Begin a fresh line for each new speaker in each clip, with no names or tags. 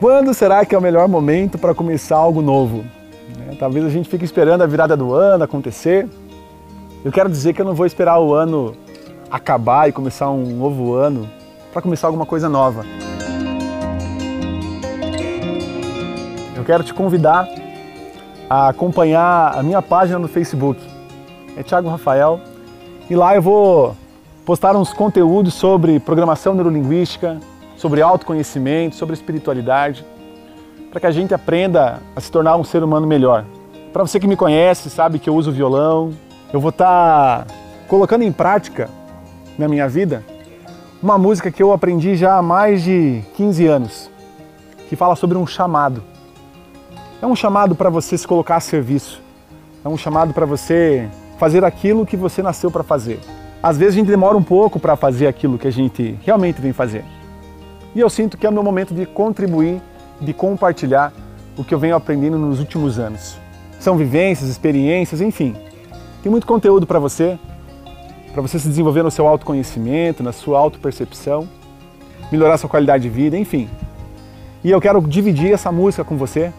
Quando será que é o melhor momento para começar algo novo? Né, talvez a gente fique esperando a virada do ano acontecer. Eu quero dizer que eu não vou esperar o ano acabar e começar um novo ano para começar alguma coisa nova. Eu quero te convidar a acompanhar a minha página no Facebook. É Thiago Rafael. E lá eu vou postar uns conteúdos sobre programação neurolinguística, sobre autoconhecimento, sobre espiritualidade, para que a gente aprenda a se tornar um ser humano melhor. Para você que me conhece, sabe que eu uso violão, eu vou estar tá colocando em prática na minha vida uma música que eu aprendi já há mais de 15 anos, que fala sobre um chamado. É um chamado para você se colocar a serviço. É um chamado para você fazer aquilo que você nasceu para fazer. Às vezes a gente demora um pouco para fazer aquilo que a gente realmente vem fazer. E eu sinto que é o meu momento de contribuir, de compartilhar o que eu venho aprendendo nos últimos anos. São vivências, experiências, enfim. Tem muito conteúdo para você, para você se desenvolver no seu autoconhecimento, na sua autopercepção, melhorar sua qualidade de vida, enfim. E eu quero dividir essa música com você.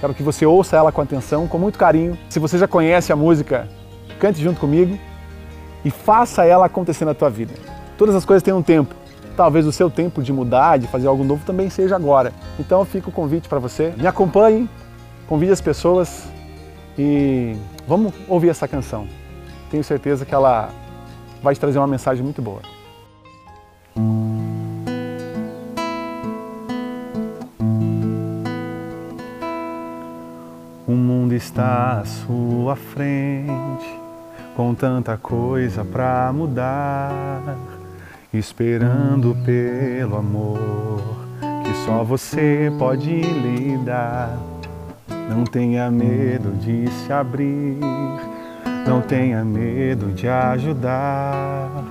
Quero que você ouça ela com atenção, com muito carinho. Se você já conhece a música, cante junto comigo e faça ela acontecer na tua vida. Todas as coisas têm um tempo talvez o seu tempo de mudar, de fazer algo novo também seja agora. Então fica o convite para você. Me acompanhe, convide as pessoas e vamos ouvir essa canção. Tenho certeza que ela vai te trazer uma mensagem muito boa. O mundo está à sua frente, com tanta coisa para mudar esperando pelo amor que só você pode lhe dar. Não tenha medo de se abrir, não tenha medo de ajudar,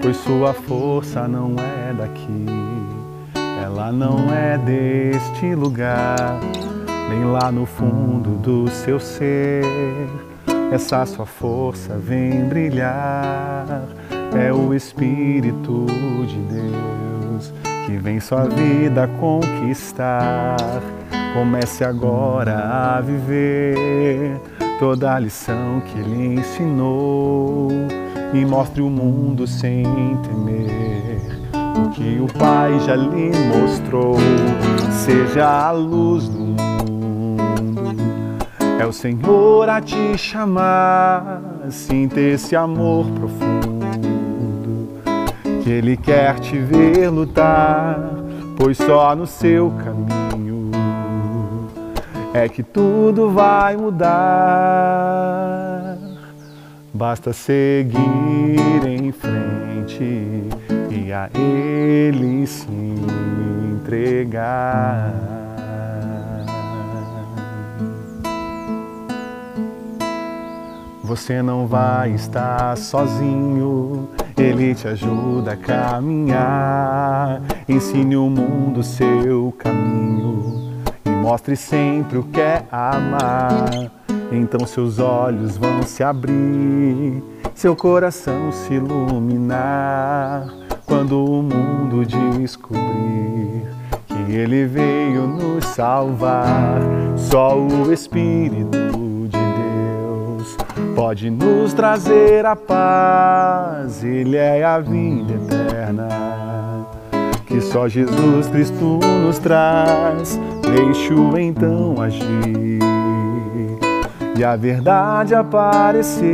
pois sua força não é daqui, ela não é deste lugar, nem lá no fundo do seu ser. Essa sua força vem brilhar é o Espírito de Deus que vem sua vida conquistar. Comece agora a viver toda a lição que ele ensinou e mostre o mundo sem temer. O que o Pai já lhe mostrou, seja a luz do mundo. É o Senhor a te chamar, sinta esse amor profundo que Ele quer te ver lutar, pois só no seu caminho é que tudo vai mudar. Basta seguir em frente e a Ele se entregar. Você não vai estar sozinho ele te ajuda a caminhar, ensine o mundo seu caminho e mostre sempre o que é amar. Então seus olhos vão se abrir, seu coração se iluminar quando o mundo descobrir que ele veio nos salvar. Só o Espírito pode nos trazer a paz, Ele é a vida eterna. Que só Jesus Cristo nos traz, deixe-o então agir e a verdade aparecer.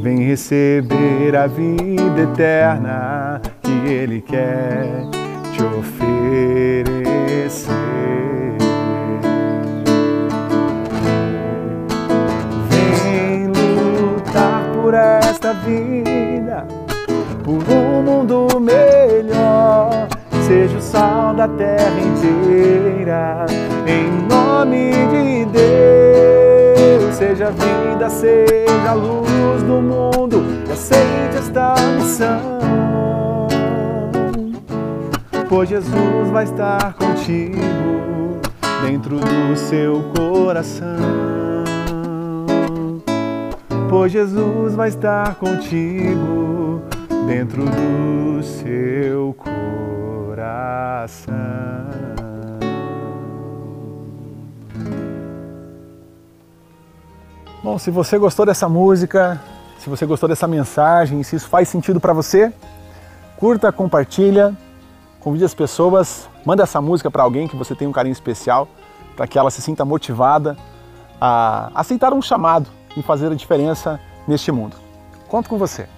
Vem receber a vida eterna que Ele quer te oferecer. Vida por um mundo melhor. Seja o sal da terra inteira, em nome de Deus. Seja vida, seja a luz do mundo, aceite esta missão. Pois Jesus vai estar contigo dentro do seu coração pois Jesus vai estar contigo dentro do seu coração. Bom, se você gostou dessa música, se você gostou dessa mensagem, se isso faz sentido para você, curta, compartilha, convide as pessoas, manda essa música para alguém que você tem um carinho especial, para que ela se sinta motivada a aceitar um chamado e fazer a diferença neste mundo. Conto com você.